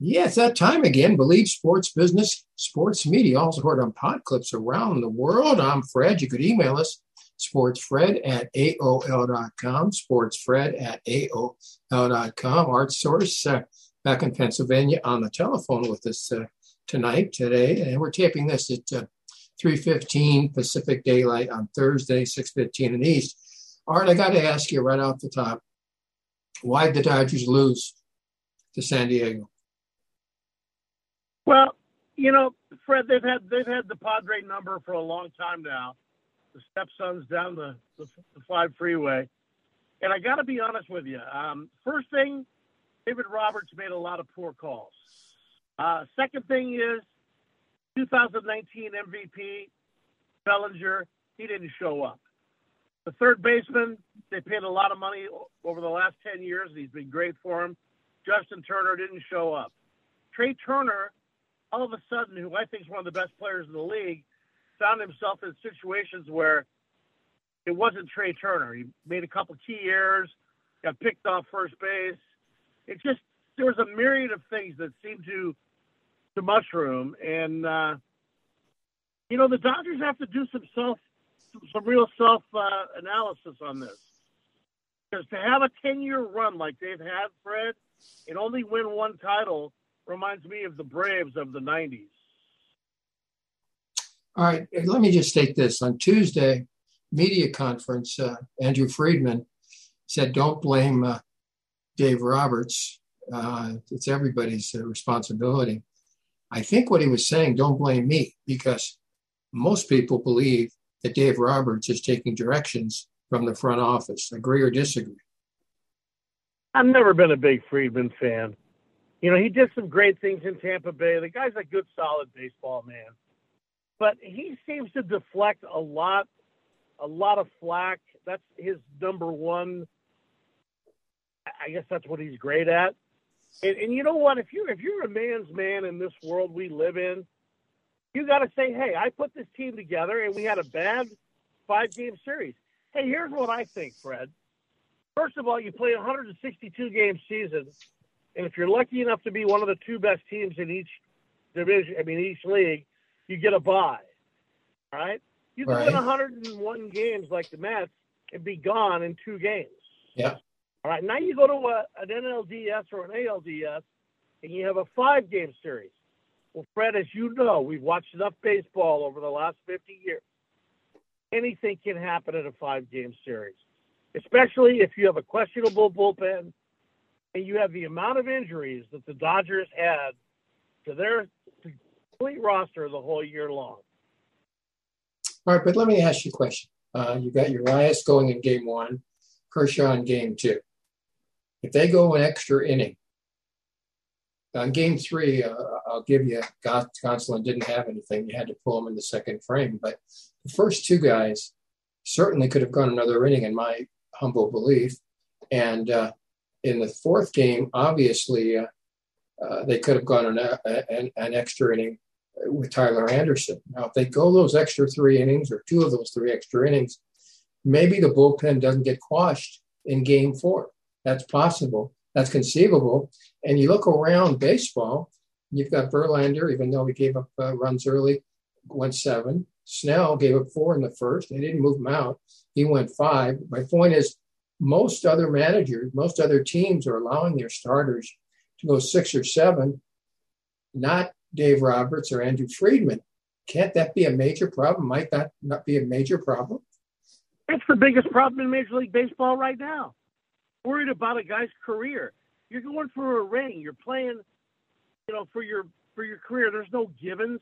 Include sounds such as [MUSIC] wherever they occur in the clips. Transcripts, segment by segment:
Yeah, it's that time again. Believe sports business, sports media, also heard on pod clips around the world. I'm Fred. You could email us, sportsfred at AOL.com, sportsfred at AOL.com. Art Source uh, back in Pennsylvania on the telephone with us uh, tonight, today. And we're taping this at uh, 3.15 Pacific Daylight on Thursday, 6.15 in the East. Art, I got to ask you right off the top, why did the Dodgers lose to San Diego? Well, you know, Fred, they've had they've had the Padre number for a long time now. The stepson's down the, the, the five freeway, and I got to be honest with you. Um, first thing, David Roberts made a lot of poor calls. Uh, second thing is 2019 MVP Bellinger, he didn't show up. The third baseman, they paid a lot of money over the last 10 years. And he's been great for him. Justin Turner didn't show up. Trey Turner all of a sudden, who I think is one of the best players in the league, found himself in situations where it wasn't Trey Turner. He made a couple key errors, got picked off first base. It just there was a myriad of things that seemed to to mushroom, and uh, you know the Dodgers have to do some self some real self uh, analysis on this because to have a ten year run like they've had, Fred, and only win one title reminds me of the Braves of the 90s. All right, let me just state this. On Tuesday, media conference, uh, Andrew Friedman said, don't blame uh, Dave Roberts. Uh, it's everybody's uh, responsibility. I think what he was saying, don't blame me, because most people believe that Dave Roberts is taking directions from the front office. Agree or disagree? I've never been a big Friedman fan you know, he did some great things in Tampa Bay. The guy's a good, solid baseball man, but he seems to deflect a lot, a lot of flack. That's his number one. I guess that's what he's great at. And, and you know what? If you're if you're a man's man in this world we live in, you got to say, "Hey, I put this team together, and we had a bad five game series." Hey, here's what I think, Fred. First of all, you play a 162 game season and if you're lucky enough to be one of the two best teams in each division, I mean each league, you get a bye. All right? You can right. win 101 games like the Mets and be gone in two games. Yeah. All right. Now you go to a, an NLDS or an ALDS and you have a five game series. Well, Fred, as you know, we've watched enough baseball over the last 50 years. Anything can happen in a five game series, especially if you have a questionable bullpen you have the amount of injuries that the Dodgers had to their complete roster the whole year long. All right, but let me ask you a question. Uh, you got Urias going in game one, Kershaw in game two. If they go an extra inning, on game three, uh, I'll give you Gonsolin didn't have anything. You had to pull him in the second frame. But the first two guys certainly could have gone another inning, in my humble belief. And uh, in the fourth game, obviously, uh, uh, they could have gone an, an, an, extra inning with Tyler Anderson. Now, if they go those extra three innings or two of those three extra innings, maybe the bullpen doesn't get quashed in game four. That's possible. That's conceivable. And you look around baseball, you've got Verlander, even though he gave up uh, runs early, went seven. Snell gave up four in the first. They didn't move him out. He went five. My point is, most other managers, most other teams are allowing their starters to go six or seven, not Dave Roberts or Andrew Friedman. Can't that be a major problem? Might that not be a major problem? It's the biggest problem in Major League Baseball right now. Worried about a guy's career. You're going for a ring. You're playing, you know, for your for your career. There's no givens.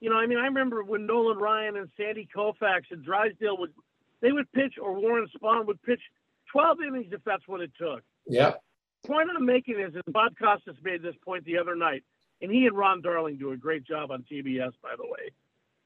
You know, I mean, I remember when Nolan Ryan and Sandy Koufax and Drysdale would they would pitch, or Warren Spahn would pitch 12 innings if that's what it took. Yeah. Point I'm making is, and Bob Costas made this point the other night, and he and Ron Darling do a great job on TBS, by the way.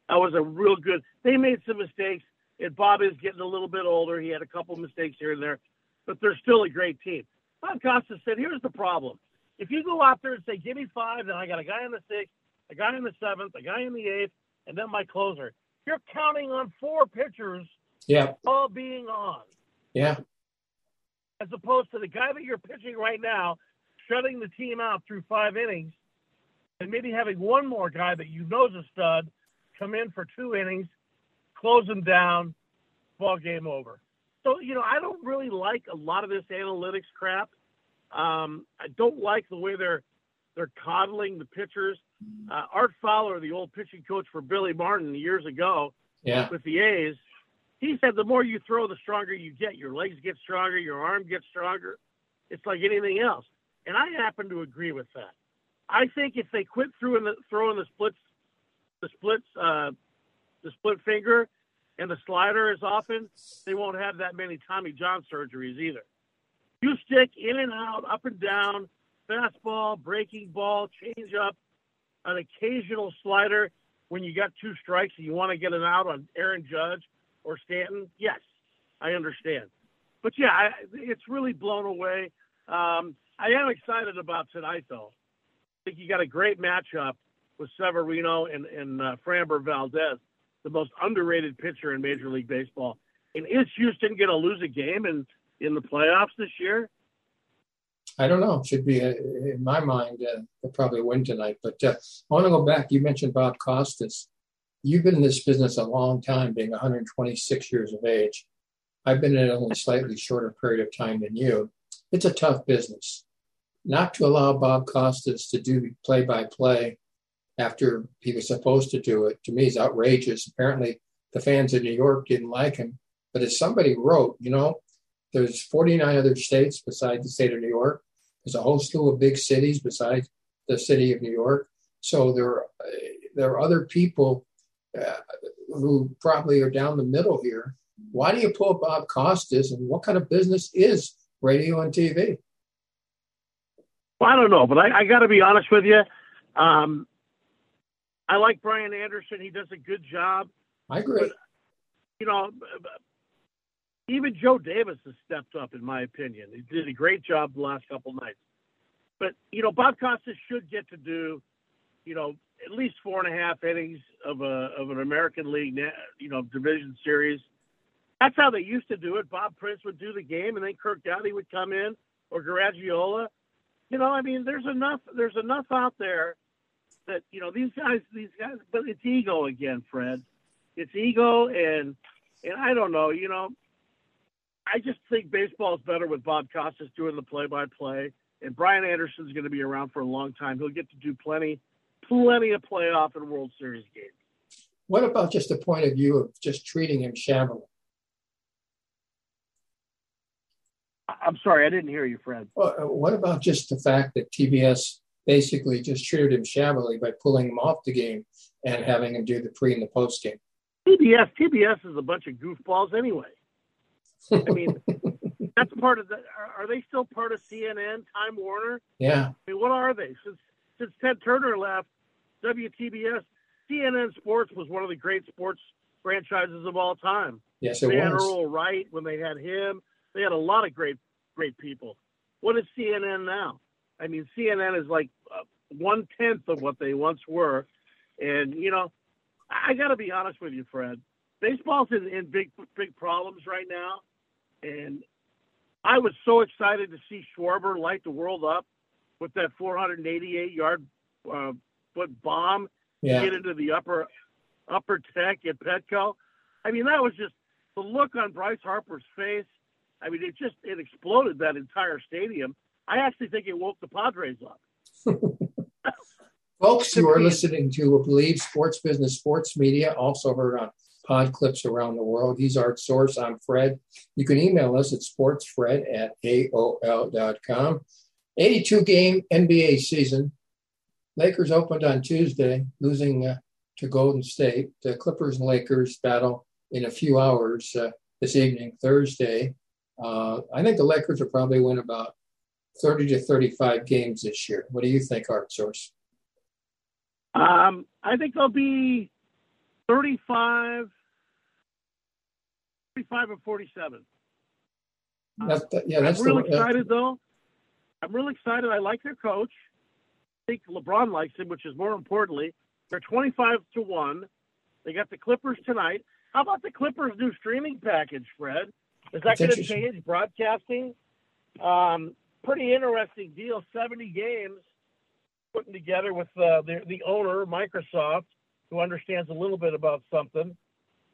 That was a real good. They made some mistakes, and Bob is getting a little bit older. He had a couple mistakes here and there, but they're still a great team. Bob Costas said, "Here's the problem: if you go out there and say, give me five, then I got a guy in the sixth, a guy in the seventh, a guy in the eighth, and then my closer. You're counting on four pitchers, yeah, all being on. Yeah, as opposed to the guy that you're pitching right now shutting the team out through five innings and maybe having one more guy that you know is a stud come in for two innings, close them down, ball game over. So, you know, I don't really like a lot of this analytics crap. Um, I don't like the way they're they're coddling the pitchers. Uh, Art Fowler, the old pitching coach for Billy Martin years ago Yeah. with the A's, he said the more you throw, the stronger you get. Your legs get stronger, your arm gets stronger. It's like anything else. And I happen to agree with that. I think if they quit throwing the throwing the splits, the splits, uh, the split finger, and the slider as often, they won't have that many Tommy John surgeries either. You stick in and out, up and down, fastball, breaking ball, change up, an occasional slider when you got two strikes and you want to get an out on Aaron Judge or Stanton. Yes, I understand. But yeah, I, it's really blown away. Um, I am excited about tonight, though. I think you got a great matchup with Severino and, and uh, Framber Valdez, the most underrated pitcher in Major League Baseball. And is Houston going to lose a game in, in the playoffs this year? I don't know. It Should be, uh, in my mind, uh, they'll probably win tonight. But uh, I want to go back. You mentioned Bob Costas. You've been in this business a long time, being 126 years of age. I've been in it only slightly shorter period of time than you. It's a tough business. Not to allow Bob Costas to do play by play after he was supposed to do it, to me, is outrageous. Apparently, the fans in New York didn't like him. But as somebody wrote, you know, there's 49 other states besides the state of New York. There's a whole slew of big cities besides the city of New York. So there, there are other people uh, who probably are down the middle here. Why do you pull Bob Costas, and what kind of business is radio and TV? Well, I don't know, but I, I got to be honest with you. Um, I like Brian Anderson. He does a good job. I agree. You know, even Joe Davis has stepped up, in my opinion. He did a great job the last couple nights. But you know, Bob Costas should get to do, you know, at least four and a half innings of a of an American League, you know, division series. That's how they used to do it. Bob Prince would do the game, and then Kirk Downey would come in, or Garagiola. You know, I mean, there's enough. There's enough out there that you know these guys. These guys, but it's ego again, Fred. It's ego, and and I don't know. You know, I just think baseball is better with Bob Costas doing the play-by-play, and Brian Anderson's going to be around for a long time. He'll get to do plenty, plenty of playoff and World Series games. What about just the point of view of just treating him shabbily? I'm sorry, I didn't hear you, Fred. Uh, what about just the fact that TBS basically just treated him shabbily by pulling him off the game and having him do the pre and the post game? TBS, TBS is a bunch of goofballs anyway. I mean, [LAUGHS] that's part of the. Are, are, they still part of CNN, Time Warner? Yeah. I mean, what are they? Since since Ted Turner left, WTBS, CNN Sports was one of the great sports franchises of all time. Yes, it they was. had Earl Wright when they had him. They had a lot of great great people. What is CNN now? I mean, CNN is like uh, one tenth of what they once were, and you know, I, I got to be honest with you, Fred. Baseball's in, in big big problems right now, and I was so excited to see Schwarber light the world up with that 488 yard uh, foot bomb yeah. get into the upper upper deck at Petco. I mean, that was just the look on Bryce Harper's face. I mean, it just it exploded that entire stadium. I actually think it woke the Padres up. [LAUGHS] Folks, you are listening to Believe Sports Business Sports Media, also heard on pod clips around the world. He's our source. I'm Fred. You can email us at sportsfred at AOL.com. 82 game NBA season. Lakers opened on Tuesday, losing uh, to Golden State. The Clippers and Lakers battle in a few hours uh, this evening, Thursday. Uh, I think the Lakers will probably win about 30 to 35 games this year. What do you think, Art Source? Um, I think they'll be 35, 35 and 47. That's, yeah, that's I'm really the, excited, though. I'm really excited. I like their coach. I think LeBron likes him, which is more importantly. They're 25 to 1. They got the Clippers tonight. How about the Clippers' new streaming package, Fred? Is that going to change broadcasting? Um, pretty interesting deal. 70 games putting together with uh, the, the owner, Microsoft, who understands a little bit about something.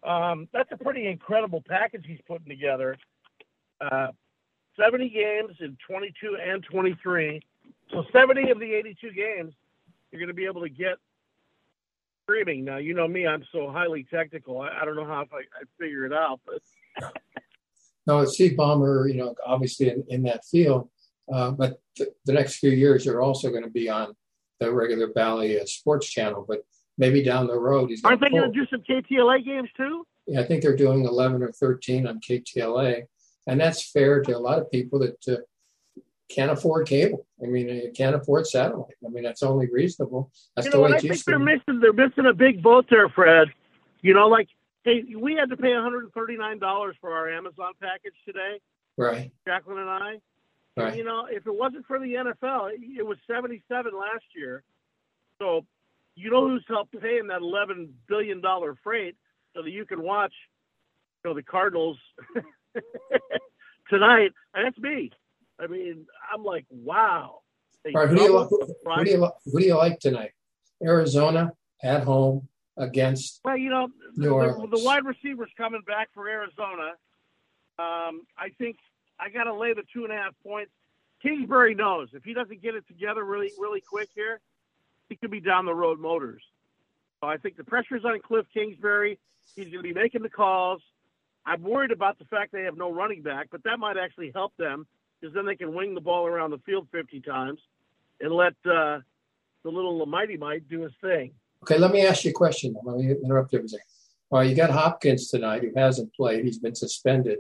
Um, that's a pretty incredible package he's putting together. Uh, 70 games in 22 and 23. So 70 of the 82 games you're going to be able to get streaming. Now, you know me, I'm so highly technical. I, I don't know how if I, I figure it out, but. [LAUGHS] no, Steve Ballmer, you know, obviously in, in that field, uh, but th- the next few years are also going to be on the regular Bally uh, Sports Channel. But maybe down the road, he's aren't they going to do some KTLA games too? Yeah, I think they're doing 11 or 13 on KTLA, and that's fair to a lot of people that uh, can't afford cable. I mean, you can't afford satellite. I mean, that's only reasonable. That's you know the way? I think they're missing. They're missing a big boat there, Fred. You know, like hey, we had to pay 139 dollars for our Amazon package today. Right. Jacqueline and I. Right. And, you know, if it wasn't for the NFL, it was 77 last year. So, you know who's helped paying that 11 billion dollar freight so that you can watch, you know, the Cardinals [LAUGHS] tonight? And that's me. I mean, I'm like, wow. Right, who do, you, who, do you, who do you like tonight? Arizona at home against well, you know, the, the, wide receivers coming back for Arizona. Um, I think I got to lay the two and a half points. Kingsbury knows if he doesn't get it together really, really quick here, he could be down the road motors. So I think the pressure's on Cliff Kingsbury. He's going to be making the calls. I'm worried about the fact they have no running back, but that might actually help them because then they can wing the ball around the field 50 times and let uh, the little mighty might do his thing. Okay, let me ask you a question. Let me interrupt you for a second. All right, you got Hopkins tonight who hasn't played. He's been suspended.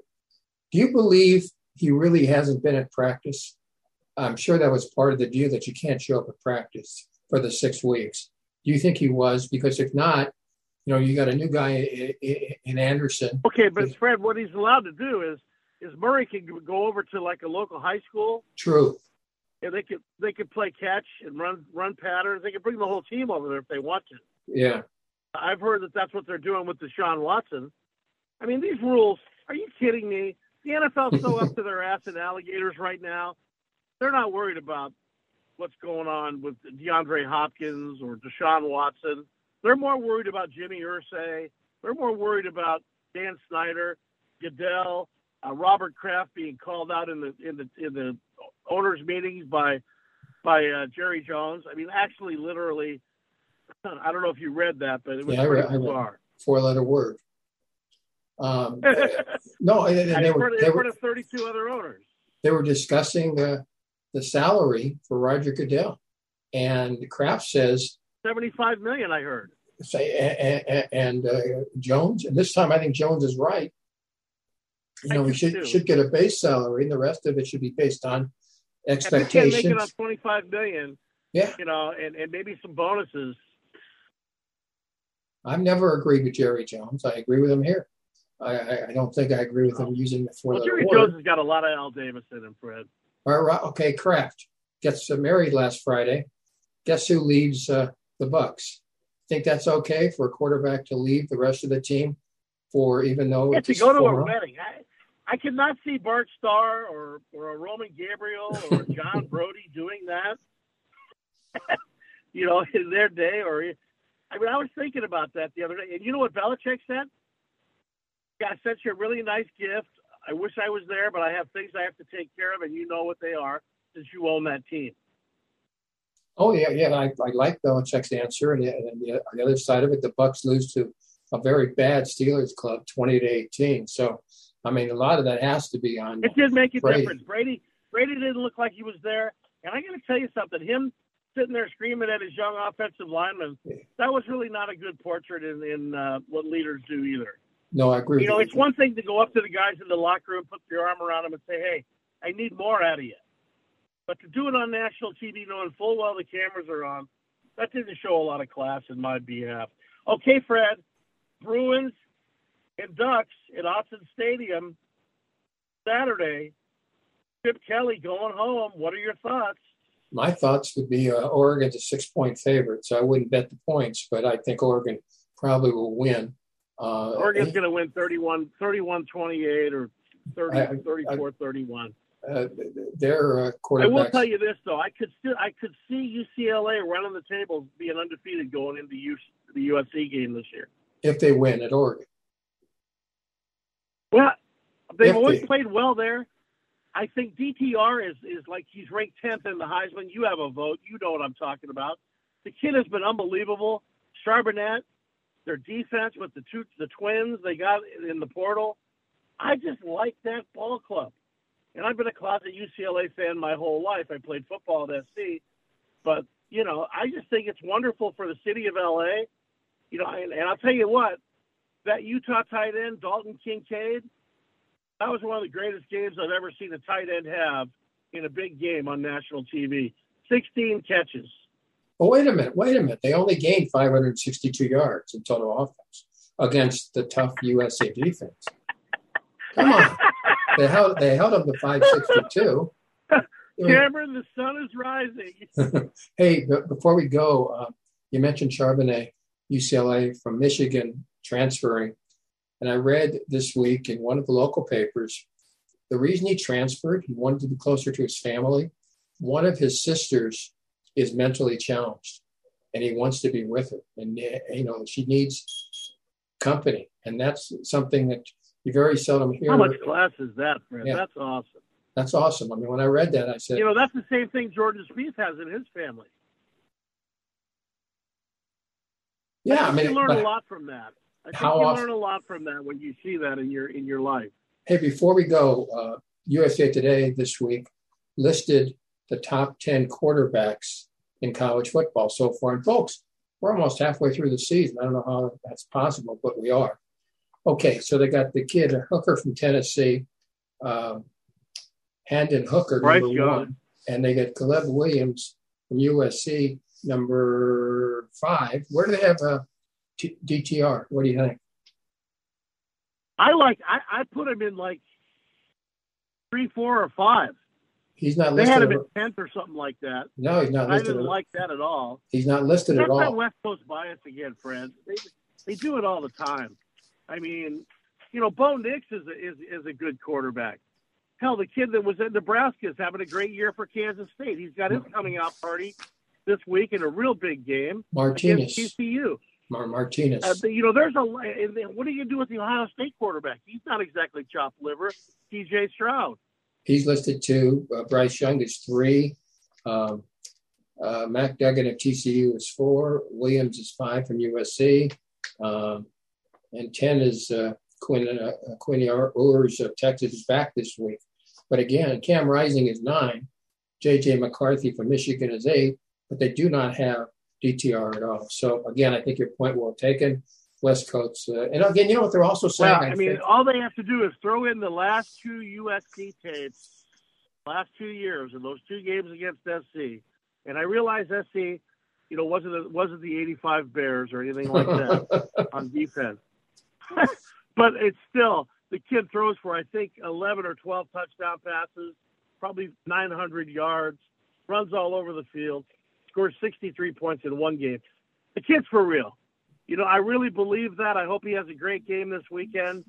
Do you believe he really hasn't been at practice? I'm sure that was part of the deal that you can't show up at practice for the six weeks. Do you think he was? Because if not, you know, you got a new guy in Anderson. Okay, but Fred, what he's allowed to do is is Murray can go over to like a local high school. True. And they could they could play catch and run run patterns. They could bring the whole team over there if they want to. Yeah. I've heard that that's what they're doing with Deshaun Watson. I mean, these rules. Are you kidding me? The NFL's so up to their ass in alligators right now. They're not worried about what's going on with DeAndre Hopkins or Deshaun Watson. They're more worried about Jimmy Irsay. They're more worried about Dan Snyder, Goodell, uh, Robert Kraft being called out in the in the in the owners meetings by by uh, Jerry Jones. I mean, actually, literally, I don't know if you read that, but it was yeah, pretty I read, bizarre. Four letter word. Um, [LAUGHS] no, and, and they, were, they were 32 other owners. They were discussing the the salary for Roger Goodell, and Kraft says 75 million. I heard. Say and, and uh, Jones, and this time I think Jones is right you know, we should too. should get a base salary, and the rest of it should be based on expectations. If make it on twenty five million, yeah, you know, and, and maybe some bonuses. I've never agreed with Jerry Jones. I agree with him here. I, I, don't think I agree with him using the four well, Jerry. Jones has got a lot of Al Davis in him, Fred. All right, okay, Kraft gets married last Friday. Guess who leaves uh, the Bucs? Think that's okay for a quarterback to leave the rest of the team for even though yeah, to go to a wedding. I, I cannot see Bart Starr or or a Roman Gabriel or [LAUGHS] John Brodie doing that. [LAUGHS] you know, in their day, or I mean, I was thinking about that the other day, and you know what Belichick said? Yeah, I sent you a really nice gift. I wish I was there, but I have things I have to take care of, and you know what they are since you own that team. Oh yeah, yeah. I, I like Belichick's answer, and, and the, on the other side of it, the Bucs lose to a very bad Steelers club, twenty to eighteen. So I mean, a lot of that has to be on. It did make a Brady. difference. Brady Brady didn't look like he was there, and I got to tell you something. Him sitting there screaming at his young offensive lineman, yeah. that was really not a good portrait in, in uh, what leaders do either. No, I agree. You know, it's one thing to go up to the guys in the locker room, put your arm around them, and say, "Hey, I need more out of you." But to do it on national TV, knowing full well the cameras are on, that didn't show a lot of class in my behalf. Okay, Fred, Bruins and Ducks at Autzen Stadium Saturday. Chip Kelly going home. What are your thoughts? My thoughts would be uh, Oregon's a six point favorite, so I wouldn't bet the points, but I think Oregon probably will win. Uh, Oregon's going to win 31, 31 28 or 30, I, 34 I, 31. uh, their uh, I will tell you this though, I could still I could see UCLA running the table, being undefeated going into U, the USC game this year if they win at Oregon. Well, they've if always they... played well there. I think DTR is is like he's ranked tenth in the Heisman. You have a vote. You know what I'm talking about. The kid has been unbelievable. Charbonnet, their defense with the two the twins they got in the portal. I just like that ball club. And I've been a closet UCLA fan my whole life. I played football at SC, but you know, I just think it's wonderful for the city of LA. You know, and, and I'll tell you what, that Utah tight end Dalton Kincaid, that was one of the greatest games I've ever seen a tight end have in a big game on national TV. 16 catches. Well, wait a minute, wait a minute. They only gained 562 yards in total offense against the tough USC defense. Come on. [LAUGHS] they held they held up to 562. Cameron, the sun is rising. [LAUGHS] hey, before we go, uh, you mentioned Charbonnet, UCLA from Michigan transferring. And I read this week in one of the local papers the reason he transferred, he wanted to be closer to his family. One of his sisters is mentally challenged and he wants to be with her. And, you know, she needs company. And that's something that you very seldom hear. How much class is that, Fred? Yeah. That's awesome. That's awesome. I mean, when I read that, I said, you know, that's the same thing Jordan Spieth has in his family. Yeah, I, mean, you learn a lot from that. I think how you often, learn a lot from that when you see that in your in your life. Hey, before we go, uh, USA Today this week listed the top ten quarterbacks in college football so far. And folks, we're almost halfway through the season. I don't know how that's possible, but we are. Okay, so they got the kid, a hooker from Tennessee, um, Hendon Hooker, number one. And they got Caleb Williams from USC, number five. Where do they have a T- DTR? What do you think? I like, I, I put him in like three, four, or five. He's not they listed. They had him at tenth or something like that. No, he's not listed. I didn't like that at all. He's not listed That's at all. that West Coast bias again, friends. They, they do it all the time. I mean, you know, Bo Nix is a, is is a good quarterback. Hell, the kid that was at Nebraska is having a great year for Kansas State. He's got his coming out party this week in a real big game Martinez. against TCU. Mar- Martinez. Uh, you know, there's a. What do you do with the Ohio State quarterback? He's not exactly chopped liver. C.J. Stroud. He's listed two. Uh, Bryce Young is three. Um, uh, Max Duggan of TCU is four. Williams is five from USC. Um, and 10 is uh, Quinn, uh, Quinn Ewers of Texas is back this week. But again, Cam Rising is nine. J.J. McCarthy from Michigan is eight, but they do not have DTR at all. So again, I think your point well taken. West Coast, uh, and again, you know what they're also saying. Well, I, I mean, think, all they have to do is throw in the last two USC tapes, last two years, and those two games against SC. And I realize SC, you know, wasn't wasn't the '85 Bears or anything like that [LAUGHS] on defense. [LAUGHS] but it's still the kid throws for I think 11 or 12 touchdown passes, probably 900 yards, runs all over the field, scores 63 points in one game. The kid's for real. You know, I really believe that. I hope he has a great game this weekend.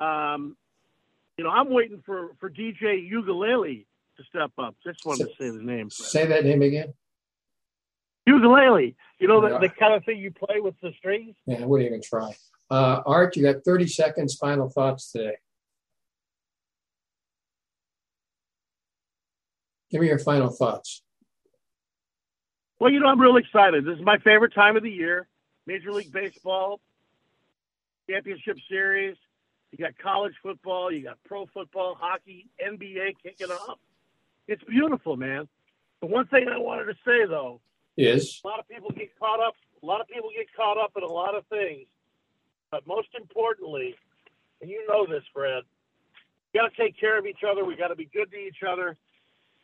Um, you know, I'm waiting for for DJ Uiagalelei to step up. Just wanted to say the name. Say that name again. Ukulele. You know, the, the kind of thing you play with the strings. Yeah, I wouldn't even try. Uh, Art, you got 30 seconds. Final thoughts today. Give me your final thoughts. Well, you know, I'm really excited. This is my favorite time of the year. Major League Baseball, Championship Series. You got college football. You got pro football, hockey, NBA kicking off. It's beautiful, man. The one thing I wanted to say, though, is a lot of people get caught up. A lot of people get caught up in a lot of things. But most importantly, and you know this, Fred, we got to take care of each other. We got to be good to each other.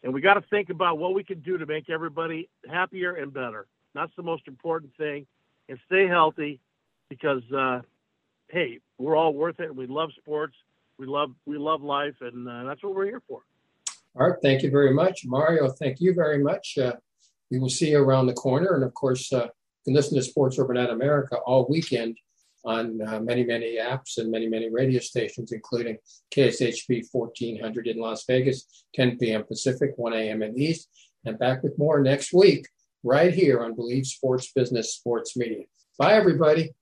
And we got to think about what we can do to make everybody happier and better. That's the most important thing. And stay healthy because, uh, hey, we're all worth it. We love sports. We love we love life, and uh, that's what we're here for. Art, thank you very much. Mario, thank you very much. Uh, we will see you around the corner. And of course, uh, you can listen to Sports Urban Overnight America all weekend on uh, many, many apps and many, many radio stations, including KSHP 1400 in Las Vegas, 10 p.m. Pacific, 1 a.m. in the East. And back with more next week, right here on Believe Sports Business Sports Media. Bye, everybody.